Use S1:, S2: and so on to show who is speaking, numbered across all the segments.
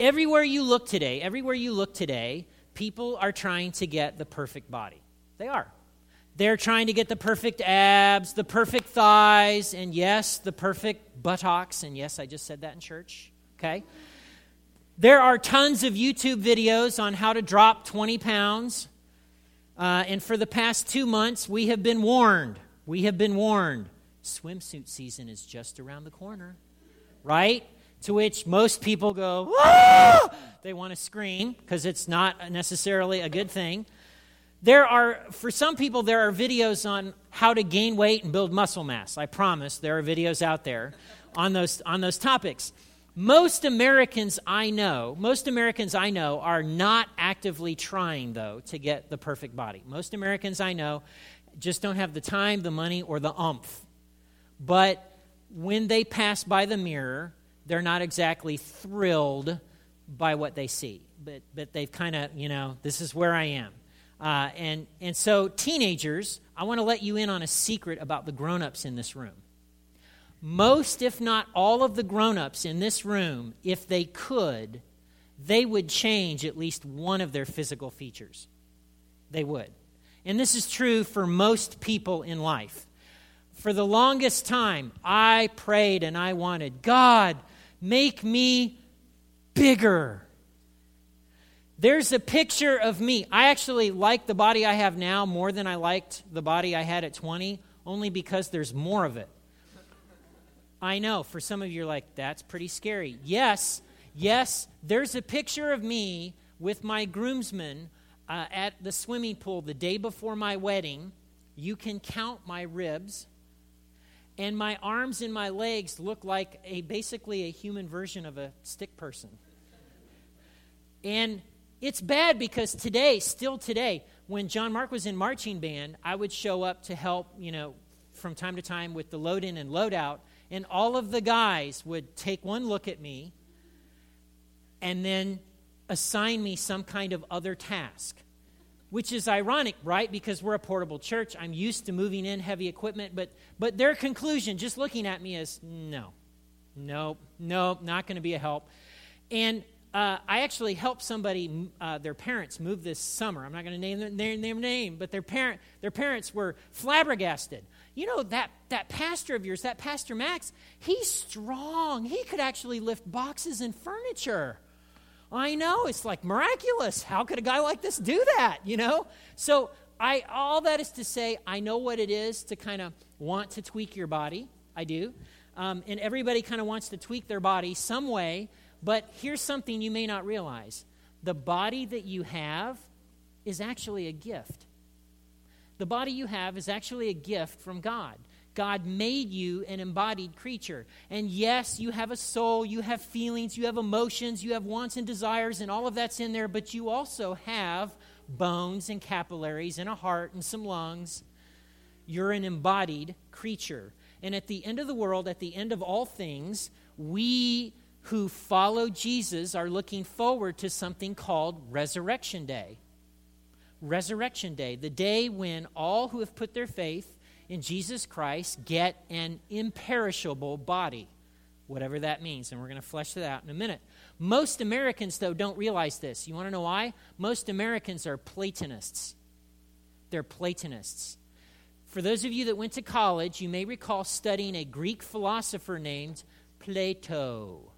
S1: Everywhere you look today, everywhere you look today, people are trying to get the perfect body. They are. They're trying to get the perfect abs, the perfect thighs, and yes, the perfect buttocks. And yes, I just said that in church. Okay? There are tons of YouTube videos on how to drop 20 pounds. Uh, and for the past two months, we have been warned. We have been warned. Swimsuit season is just around the corner, right? To which most people go, ah! They want to scream because it's not necessarily a good thing. There are, for some people, there are videos on how to gain weight and build muscle mass. I promise there are videos out there on those, on those topics. Most Americans I know, most Americans I know are not actively trying, though, to get the perfect body. Most Americans I know just don't have the time, the money, or the umph. But when they pass by the mirror, they're not exactly thrilled by what they see. But, but they've kind of, you know, this is where I am. Uh, and, and so, teenagers, I want to let you in on a secret about the grown ups in this room. Most, if not all, of the grown ups in this room, if they could, they would change at least one of their physical features. They would. And this is true for most people in life. For the longest time, I prayed and I wanted, God, make me bigger. There's a picture of me. I actually like the body I have now more than I liked the body I had at 20, only because there's more of it. I know, for some of you, are like, that's pretty scary. Yes, yes, there's a picture of me with my groomsmen uh, at the swimming pool the day before my wedding. You can count my ribs. And my arms and my legs look like a basically a human version of a stick person. And it's bad because today, still today, when John Mark was in marching band, I would show up to help, you know, from time to time with the load in and load out, and all of the guys would take one look at me and then assign me some kind of other task. Which is ironic, right? Because we're a portable church. I'm used to moving in heavy equipment, but but their conclusion, just looking at me, is no, nope, nope, not going to be a help. And uh, I actually helped somebody, uh, their parents, move this summer. I'm not going to name their, their, their, name, but their, parent, their parents were flabbergasted. You know, that, that pastor of yours, that Pastor Max, he's strong. He could actually lift boxes and furniture. I know, it's like miraculous. How could a guy like this do that, you know? So, I, all that is to say, I know what it is to kind of want to tweak your body. I do. Um, and everybody kind of wants to tweak their body some way but here's something you may not realize the body that you have is actually a gift. The body you have is actually a gift from God. God made you an embodied creature. And yes, you have a soul, you have feelings, you have emotions, you have wants and desires, and all of that's in there, but you also have bones and capillaries and a heart and some lungs. You're an embodied creature. And at the end of the world, at the end of all things, we who follow Jesus are looking forward to something called Resurrection Day. Resurrection Day, the day when all who have put their faith in Jesus Christ get an imperishable body, whatever that means. And we're going to flesh that out in a minute. Most Americans, though, don't realize this. You want to know why? Most Americans are Platonists. They're Platonists. For those of you that went to college, you may recall studying a Greek philosopher named Plato.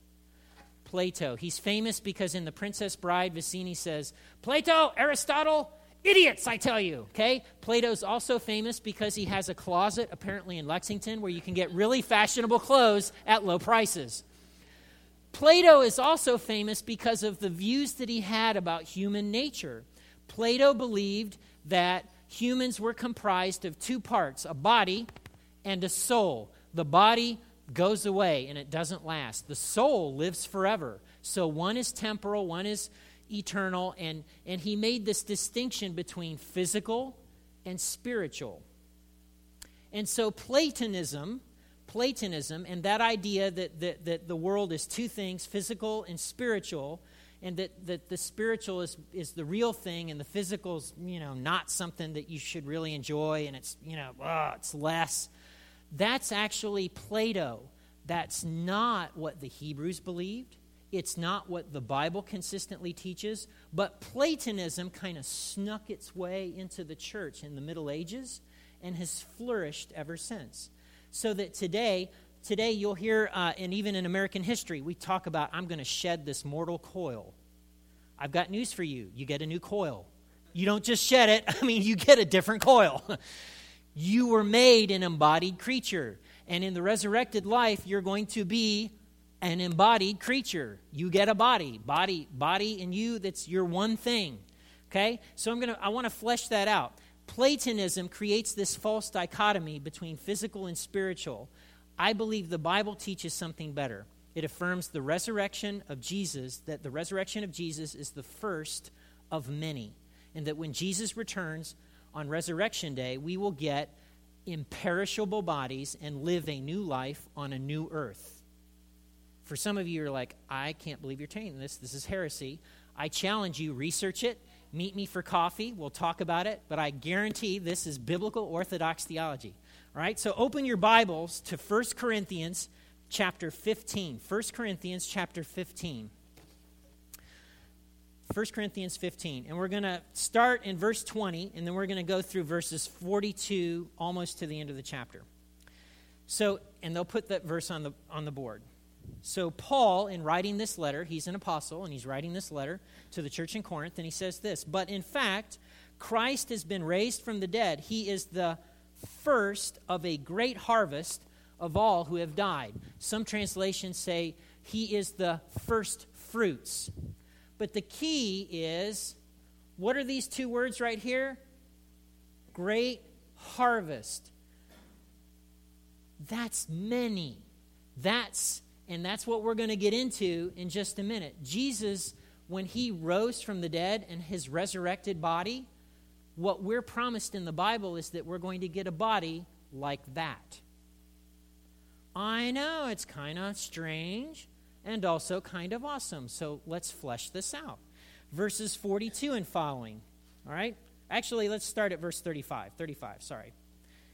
S1: Plato. He's famous because in The Princess Bride, Vizzini says, Plato, Aristotle, idiots, I tell you. Okay? Plato's also famous because he has a closet, apparently in Lexington, where you can get really fashionable clothes at low prices. Plato is also famous because of the views that he had about human nature. Plato believed that humans were comprised of two parts a body and a soul. The body goes away and it doesn't last. The soul lives forever. So one is temporal, one is eternal, and, and he made this distinction between physical and spiritual. And so Platonism, Platonism, and that idea that, that, that the world is two things, physical and spiritual, and that, that the spiritual is, is the real thing and the physical is, you know, not something that you should really enjoy and it's, you know, oh, it's less. That's actually Plato. That's not what the Hebrews believed. It's not what the Bible consistently teaches, but Platonism kind of snuck its way into the church in the Middle Ages and has flourished ever since. So that today, today you'll hear, uh, and even in American history, we talk about, I'm going to shed this mortal coil. I've got news for you. You get a new coil. You don't just shed it, I mean, you get a different coil. you were made an embodied creature. And in the resurrected life, you're going to be an embodied creature. You get a body, body, body in you that's your one thing. Okay? So I'm to I want to flesh that out. Platonism creates this false dichotomy between physical and spiritual. I believe the Bible teaches something better. It affirms the resurrection of Jesus, that the resurrection of Jesus is the first of many, and that when Jesus returns on resurrection day, we will get imperishable bodies and live a new life on a new earth. For some of you, are like, I can't believe you're saying this. This is heresy. I challenge you, research it, meet me for coffee. We'll talk about it, but I guarantee this is biblical orthodox theology. All right, so open your Bibles to 1 Corinthians chapter 15. 1 Corinthians chapter 15. 1 Corinthians 15. And we're going to start in verse 20, and then we're going to go through verses 42 almost to the end of the chapter. So, and they'll put that verse on the, on the board. So, Paul, in writing this letter, he's an apostle, and he's writing this letter to the church in Corinth, and he says this But in fact, Christ has been raised from the dead. He is the first of a great harvest of all who have died. Some translations say he is the first fruits. But the key is what are these two words right here? Great harvest. That's many. That's and that's what we're going to get into in just a minute. Jesus, when he rose from the dead and his resurrected body, what we're promised in the Bible is that we're going to get a body like that. I know it's kind of strange and also kind of awesome. So let's flesh this out. Verses 42 and following. All right? Actually, let's start at verse 35. 35, sorry.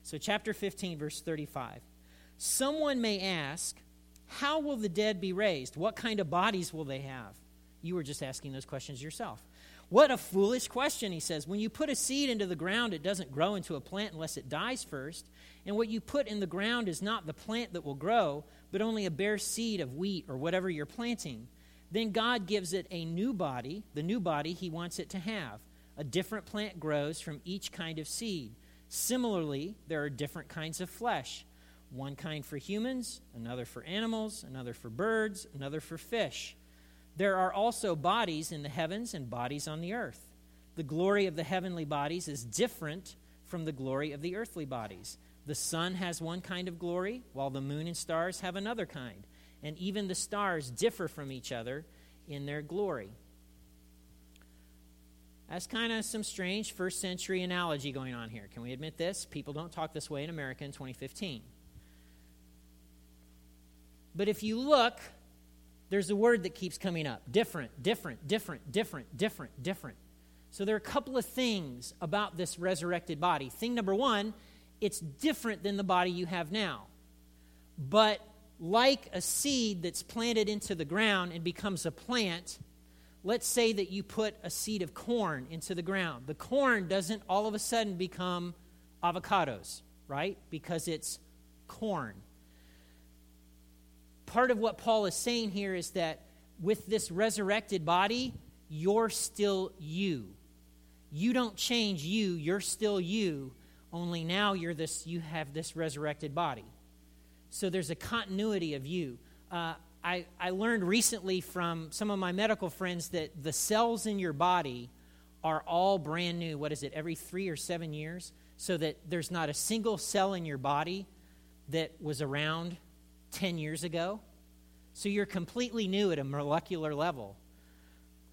S1: So, chapter 15, verse 35. Someone may ask, how will the dead be raised? What kind of bodies will they have? You were just asking those questions yourself. What a foolish question, he says. When you put a seed into the ground, it doesn't grow into a plant unless it dies first. And what you put in the ground is not the plant that will grow, but only a bare seed of wheat or whatever you're planting. Then God gives it a new body, the new body he wants it to have. A different plant grows from each kind of seed. Similarly, there are different kinds of flesh one kind for humans, another for animals, another for birds, another for fish. There are also bodies in the heavens and bodies on the earth. The glory of the heavenly bodies is different from the glory of the earthly bodies. The sun has one kind of glory, while the moon and stars have another kind. And even the stars differ from each other in their glory. That's kind of some strange first century analogy going on here. Can we admit this? People don't talk this way in America in 2015. But if you look, there's a word that keeps coming up different, different, different, different, different, different. So there are a couple of things about this resurrected body. Thing number one, it's different than the body you have now. But like a seed that's planted into the ground and becomes a plant, let's say that you put a seed of corn into the ground. The corn doesn't all of a sudden become avocados, right? Because it's corn part of what Paul is saying here is that with this resurrected body, you're still you. You don't change you, you're still you, only now you're this you have this resurrected body. So there's a continuity of you. Uh, I, I learned recently from some of my medical friends that the cells in your body are all brand new. What is it, every three or seven years? So that there's not a single cell in your body that was around 10 years ago. So you're completely new at a molecular level.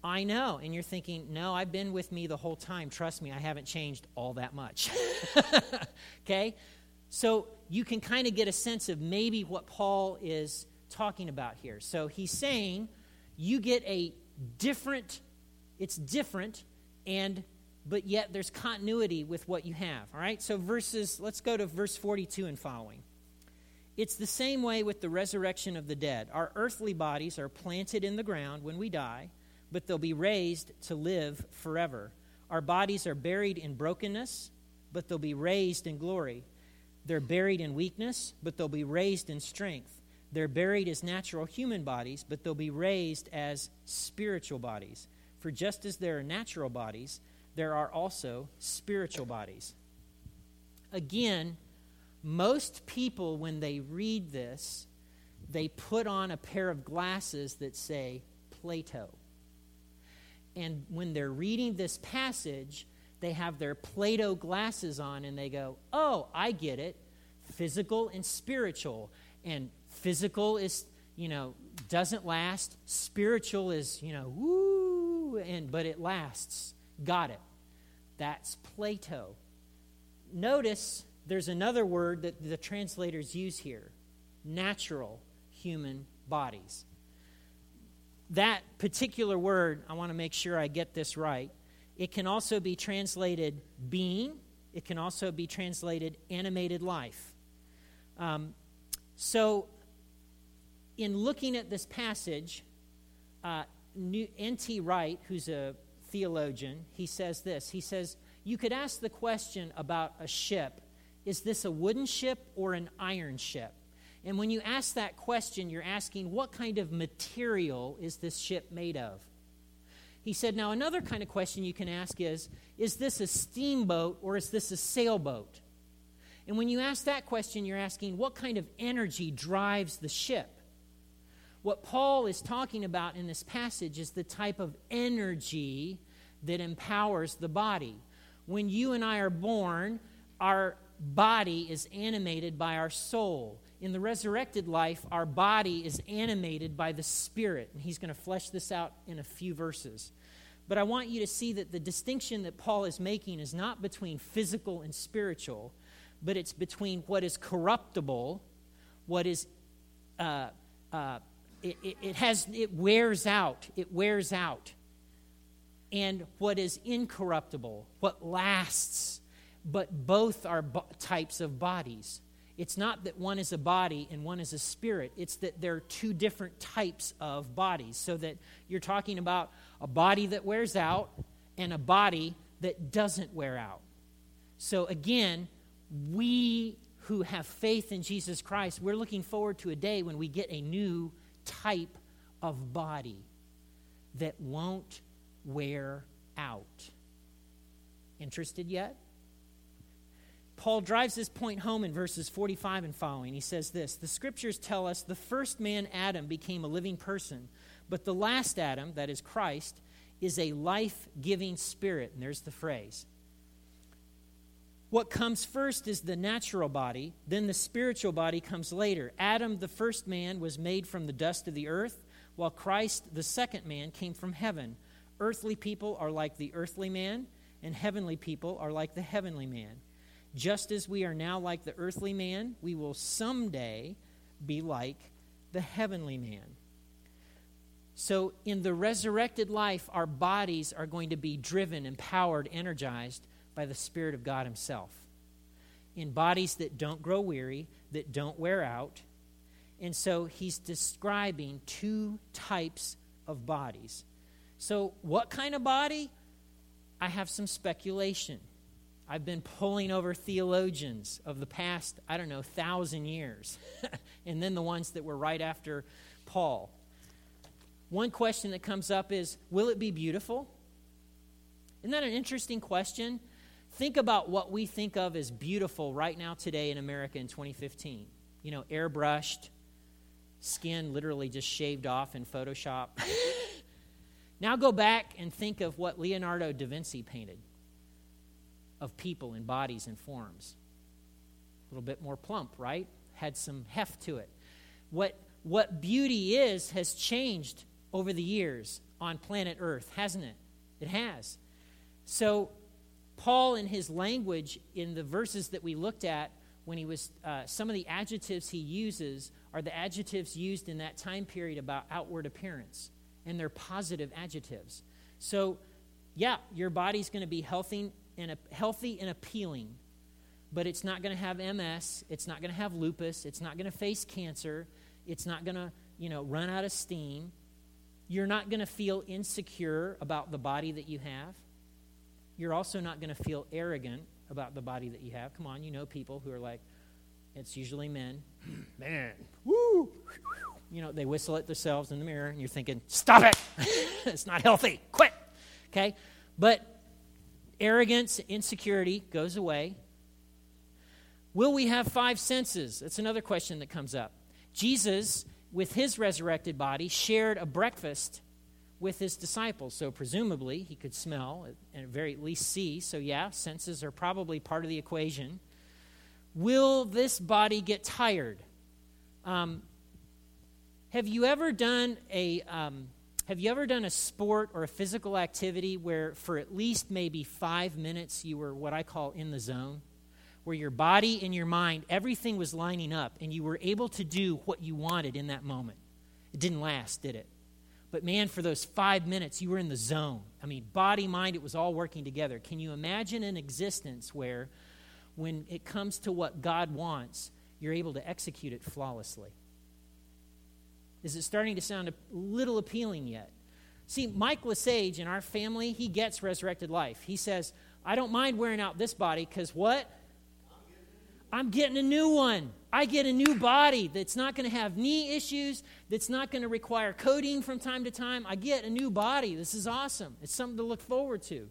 S1: I know. And you're thinking, no, I've been with me the whole time. Trust me, I haven't changed all that much. okay? So you can kind of get a sense of maybe what Paul is talking about here. So he's saying you get a different, it's different, and but yet there's continuity with what you have. All right? So verses, let's go to verse 42 and following. It's the same way with the resurrection of the dead. Our earthly bodies are planted in the ground when we die, but they'll be raised to live forever. Our bodies are buried in brokenness, but they'll be raised in glory. They're buried in weakness, but they'll be raised in strength. They're buried as natural human bodies, but they'll be raised as spiritual bodies. For just as there are natural bodies, there are also spiritual bodies. Again, most people, when they read this, they put on a pair of glasses that say Plato. And when they're reading this passage, they have their Plato glasses on and they go, Oh, I get it. Physical and spiritual. And physical is, you know, doesn't last. Spiritual is, you know, woo, and but it lasts. Got it. That's Plato. Notice there's another word that the translators use here natural human bodies. That particular word, I want to make sure I get this right. It can also be translated being, it can also be translated animated life. Um, so, in looking at this passage, uh, N.T. Wright, who's a theologian, he says this. He says, You could ask the question about a ship is this a wooden ship or an iron ship? And when you ask that question, you're asking, what kind of material is this ship made of? He said, now another kind of question you can ask is, is this a steamboat or is this a sailboat? And when you ask that question, you're asking, what kind of energy drives the ship? What Paul is talking about in this passage is the type of energy that empowers the body. When you and I are born, our body is animated by our soul. In the resurrected life, our body is animated by the Spirit. And he's going to flesh this out in a few verses. But I want you to see that the distinction that Paul is making is not between physical and spiritual, but it's between what is corruptible, what is, uh, uh, it, it, it has, it wears out, it wears out, and what is incorruptible, what lasts but both are bo- types of bodies. It's not that one is a body and one is a spirit. It's that there are two different types of bodies. So that you're talking about a body that wears out and a body that doesn't wear out. So again, we who have faith in Jesus Christ, we're looking forward to a day when we get a new type of body that won't wear out. Interested yet? Paul drives this point home in verses 45 and following. He says this The scriptures tell us the first man, Adam, became a living person, but the last Adam, that is Christ, is a life giving spirit. And there's the phrase. What comes first is the natural body, then the spiritual body comes later. Adam, the first man, was made from the dust of the earth, while Christ, the second man, came from heaven. Earthly people are like the earthly man, and heavenly people are like the heavenly man. Just as we are now like the earthly man, we will someday be like the heavenly man. So, in the resurrected life, our bodies are going to be driven, empowered, energized by the Spirit of God Himself. In bodies that don't grow weary, that don't wear out. And so, He's describing two types of bodies. So, what kind of body? I have some speculation. I've been pulling over theologians of the past, I don't know, thousand years, and then the ones that were right after Paul. One question that comes up is Will it be beautiful? Isn't that an interesting question? Think about what we think of as beautiful right now today in America in 2015. You know, airbrushed, skin literally just shaved off in Photoshop. now go back and think of what Leonardo da Vinci painted of people in bodies and forms. A little bit more plump, right? Had some heft to it. What, what beauty is has changed over the years on planet Earth, hasn't it? It has. So, Paul, in his language, in the verses that we looked at, when he was, uh, some of the adjectives he uses are the adjectives used in that time period about outward appearance, and they're positive adjectives. So, yeah, your body's going to be healthy and healthy and appealing. but it's not going to have MS. It's not going to have lupus. It's not going to face cancer. It's not going to, you know, run out of steam. You're not going to feel insecure about the body that you have. You're also not going to feel arrogant about the body that you have. Come on, you know people who are like, it's usually men. Man, woo! You know, they whistle at themselves in the mirror, and you're thinking, stop it! it's not healthy. Quit! Okay? But arrogance, insecurity goes away. Will we have five senses? That's another question that comes up. Jesus, with his resurrected body, shared a breakfast with his disciples. So, presumably, he could smell and at very least see. So, yeah, senses are probably part of the equation. Will this body get tired? Um, have you ever done a um, have you ever done a sport or a physical activity where for at least maybe five minutes you were what I call in the zone? Where your body and your mind, everything was lining up and you were able to do what you wanted in that moment. It didn't last, did it? But man, for those five minutes, you were in the zone. I mean, body, mind, it was all working together. Can you imagine an existence where, when it comes to what God wants, you're able to execute it flawlessly? Is it starting to sound a little appealing yet? See, Mike Lesage in our family, he gets resurrected life. He says, I don't mind wearing out this body because what? I'm getting a new one. I get a new body that's not going to have knee issues, that's not going to require codeine from time to time. I get a new body. This is awesome. It's something to look forward to.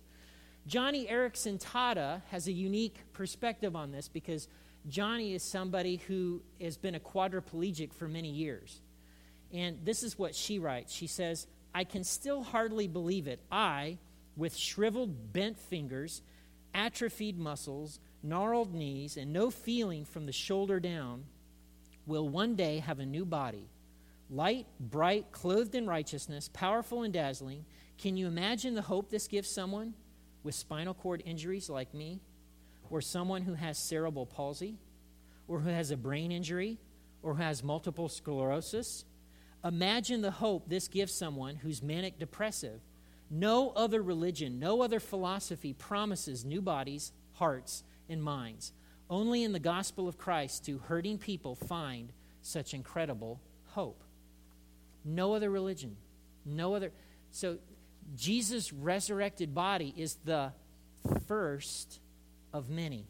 S1: Joni Eareckson Tada has a unique perspective on this because Joni is somebody who has been a quadriplegic for many years. And this is what she writes. She says, I can still hardly believe it. I, with shriveled, bent fingers, atrophied muscles, gnarled knees, and no feeling from the shoulder down, will one day have a new body. Light, bright, clothed in righteousness, powerful and dazzling. Can you imagine the hope this gives someone with spinal cord injuries like me, or someone who has cerebral palsy, or who has a brain injury, or who has multiple sclerosis? Imagine the hope this gives someone who's manic depressive. No other religion, no other philosophy promises new bodies, hearts, and minds. Only in the gospel of Christ do hurting people find such incredible hope. No other religion, no other. So, Jesus' resurrected body is the first of many.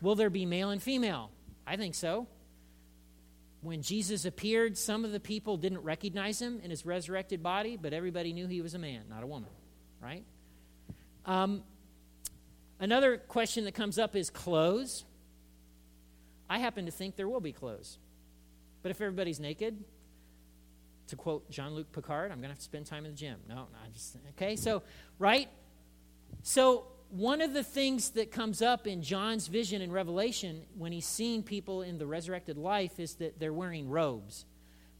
S1: Will there be male and female? I think so. When Jesus appeared, some of the people didn't recognize him in his resurrected body, but everybody knew he was a man, not a woman, right? Um, Another question that comes up is clothes. I happen to think there will be clothes. But if everybody's naked, to quote Jean Luc Picard, I'm going to have to spend time in the gym. No, no, I just, okay, so, right? So, one of the things that comes up in John's vision in Revelation when he's seeing people in the resurrected life is that they're wearing robes,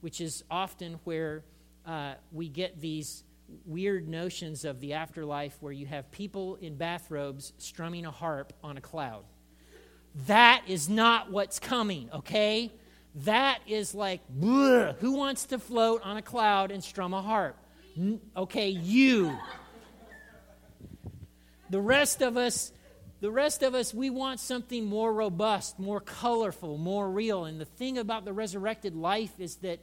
S1: which is often where uh, we get these weird notions of the afterlife where you have people in bathrobes strumming a harp on a cloud. That is not what's coming, okay? That is like, bleh, who wants to float on a cloud and strum a harp? N- okay, you. The rest of us, the rest of us, we want something more robust, more colorful, more real. And the thing about the resurrected life is that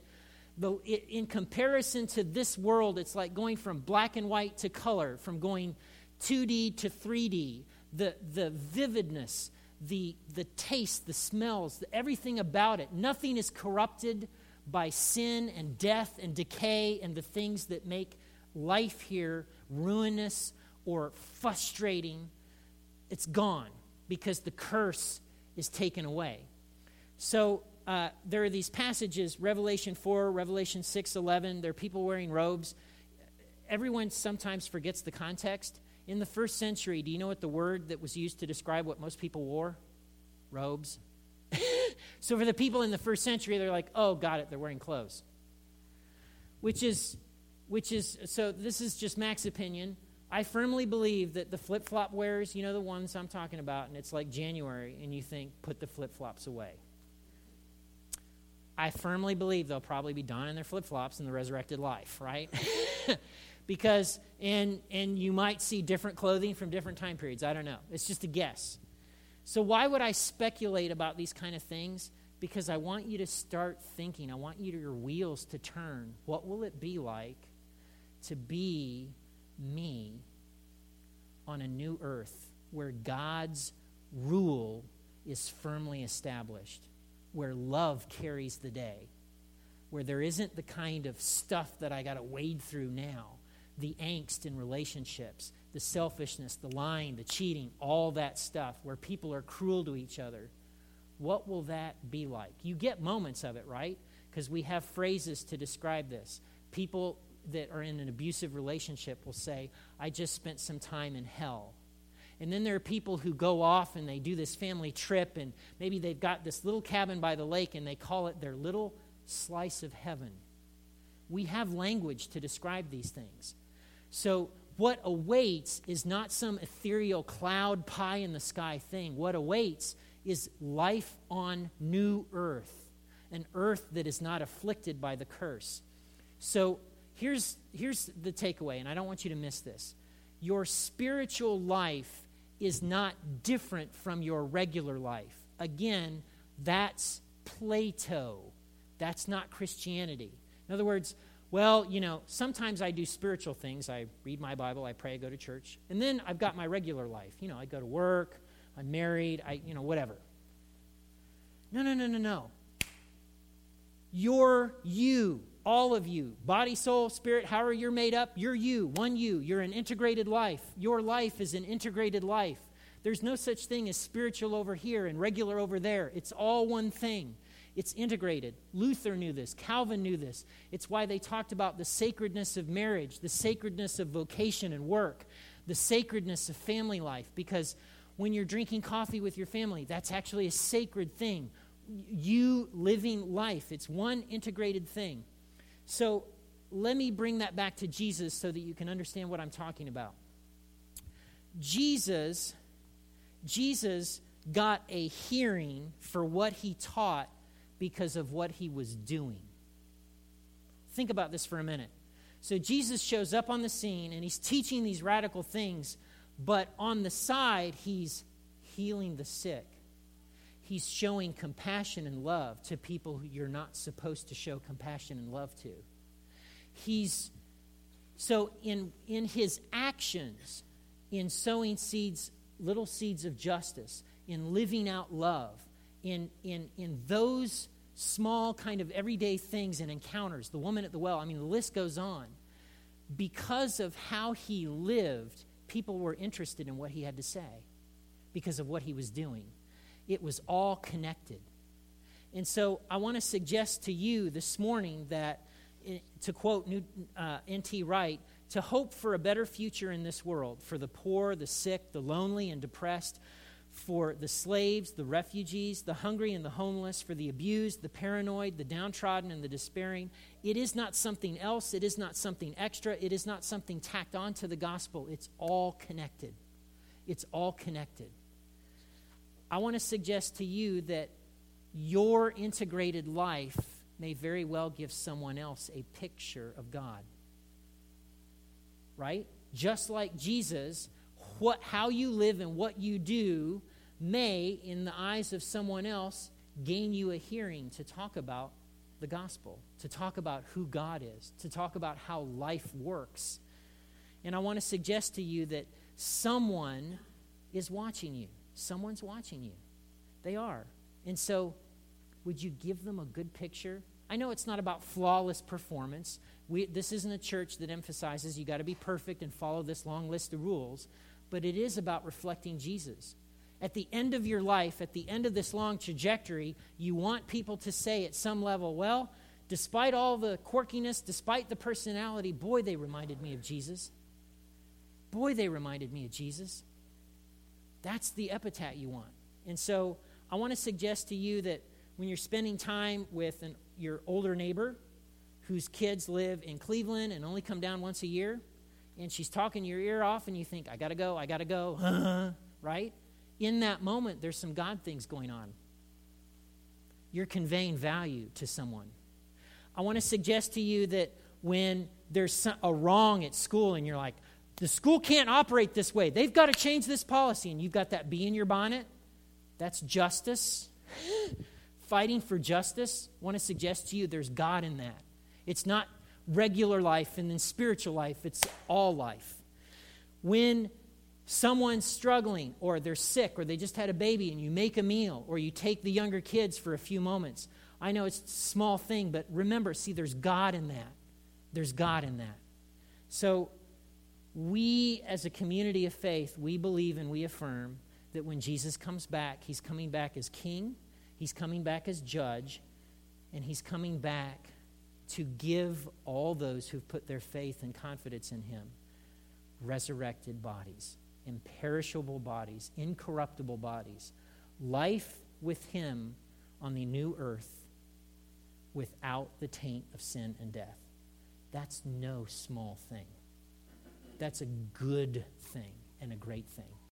S1: the, in comparison to this world, it's like going from black and white to color, from going 2D to 3D. The, the vividness, the, the taste, the smells, the, everything about it. Nothing is corrupted by sin and death and decay and the things that make life here ruinous or frustrating. It's gone because the curse is taken away. So uh, there are these passages, Revelation 4, Revelation 6, 11. There are people wearing robes. Everyone sometimes forgets the context. In the first century, do you know what the word that was used to describe what most people wore? Robes. so for the people in the first century, they're like, oh, got it, they're wearing clothes. Which is, which is, so this is just Mac's opinion. I firmly believe that the flip flop wearers, you know the ones I'm talking about, and it's like January, and you think, put the flip flops away. I firmly believe they'll probably be donning their flip flops in the resurrected life, right? because, and, and you might see different clothing from different time periods. I don't know. It's just a guess. So, why would I speculate about these kind of things? Because I want you to start thinking. I want you to, your wheels to turn. What will it be like to be me on a new earth where God's rule is firmly established, where love carries the day, where there isn't the kind of stuff that I got to wade through now, the angst in relationships, the selfishness, the lying, the cheating, all that stuff, where people are cruel to each other. What will that be like? You get moments of it, right? Because we have phrases to describe this. People that are in an abusive relationship will say, I just spent some time in hell. And then there are people who go off and they do this family trip, and maybe they've got this little cabin by the lake and they call it their little slice of heaven. We have language to describe these things. So, what awaits is not some ethereal cloud pie in the sky thing. What awaits is life on new earth, an earth that is not afflicted by the curse. So, here's, here's the takeaway, and I don't want you to miss this. Your spiritual life is not different from your regular life. Again, that's Plato. That's not Christianity. In other words, well, you know, sometimes I do spiritual things. I read my Bible, I pray, I go to church. And then I've got my regular life. You know, I go to work, I'm married, I, you know, whatever. No, no, no, no, no. You're you all of you, body, soul, spirit, however you're made up, you're you, one you. You're an integrated life. Your life is an integrated life. There's no such thing as spiritual over here and regular over there. It's all one thing. It's integrated. Luther knew this. Calvin knew this. It's why they talked about the sacredness of marriage, the sacredness of vocation and work, the sacredness of family life. Because when you're drinking coffee with your family, that's actually a sacred thing. You living life, it's one integrated thing. So let me bring that back to Jesus so that you can understand what I'm talking about. Jesus, Jesus got a hearing for what he taught because of what he was doing. Think about this for a minute. So Jesus shows up on the scene and he's teaching these radical things, but on the side, he's healing the sick. He's showing compassion and love to people who you're not supposed to show compassion and love to. He's so in in his actions, in sowing seeds, little seeds of justice, in living out love, in in in those small kind of everyday things and encounters, the woman at the well, I mean the list goes on. Because of how he lived, people were interested in what he had to say because of what he was doing. It was all connected. And so I want to suggest to you this morning that, eh, to quote uh, N.T. Wright, to hope for a better future in this world for the poor, the sick, the lonely and depressed, for the slaves, the refugees, the hungry and the homeless, for the abused, the paranoid, the downtrodden, and the despairing. It is not something else. It is not something extra. It is not something tacked on to the gospel. It's all connected. It's all connected. I want to suggest to you that your integrated life may very well give someone else a picture of God. Right? Just like Jesus, what, how you live and what you do may, in the eyes of someone else, gain you a hearing to talk about the gospel, to talk about who God is, to talk about how life works. And I want to suggest to you that someone is watching you. Someone's watching you. They are. And so, would you give them a good picture? I know it's not about flawless performance. We, this isn't a church that emphasizes you got to be perfect and follow this long list of rules, but it is about reflecting Jesus. At the end of your life, at the end of this long trajectory, you want people to say at some level, well, despite all the quirkiness, despite the personality, boy, they reminded me of Jesus. Boy, they reminded me of Jesus. That's the epitaph you want. And so I want to suggest to you that when you're spending time with an, your older neighbor whose kids live in Cleveland and only come down once a year, and she's talking your ear off, and you think, I got to go, I got to go, right? In that moment, there's some God things going on. You're conveying value to someone. I want to suggest to you that when there's a wrong at school and you're like, the school can't operate this way. They've got to change this policy. And you've got that bee in your bonnet. That's justice. Fighting for justice. I want to suggest to you there's God in that. It's not regular life and then spiritual life, it's all life. When someone's struggling or they're sick or they just had a baby and you make a meal or you take the younger kids for a few moments. I know it's a small thing, but remember, see, there's God in that. There's God in that. So, we as a community of faith, we believe and we affirm that when Jesus comes back, he's coming back as king, he's coming back as judge, and he's coming back to give all those who've put their faith and confidence in him resurrected bodies imperishable bodies, incorruptible bodies, life with Him on the new earth without the taint of sin and death. That's no small thing. That's a good thing and a great thing.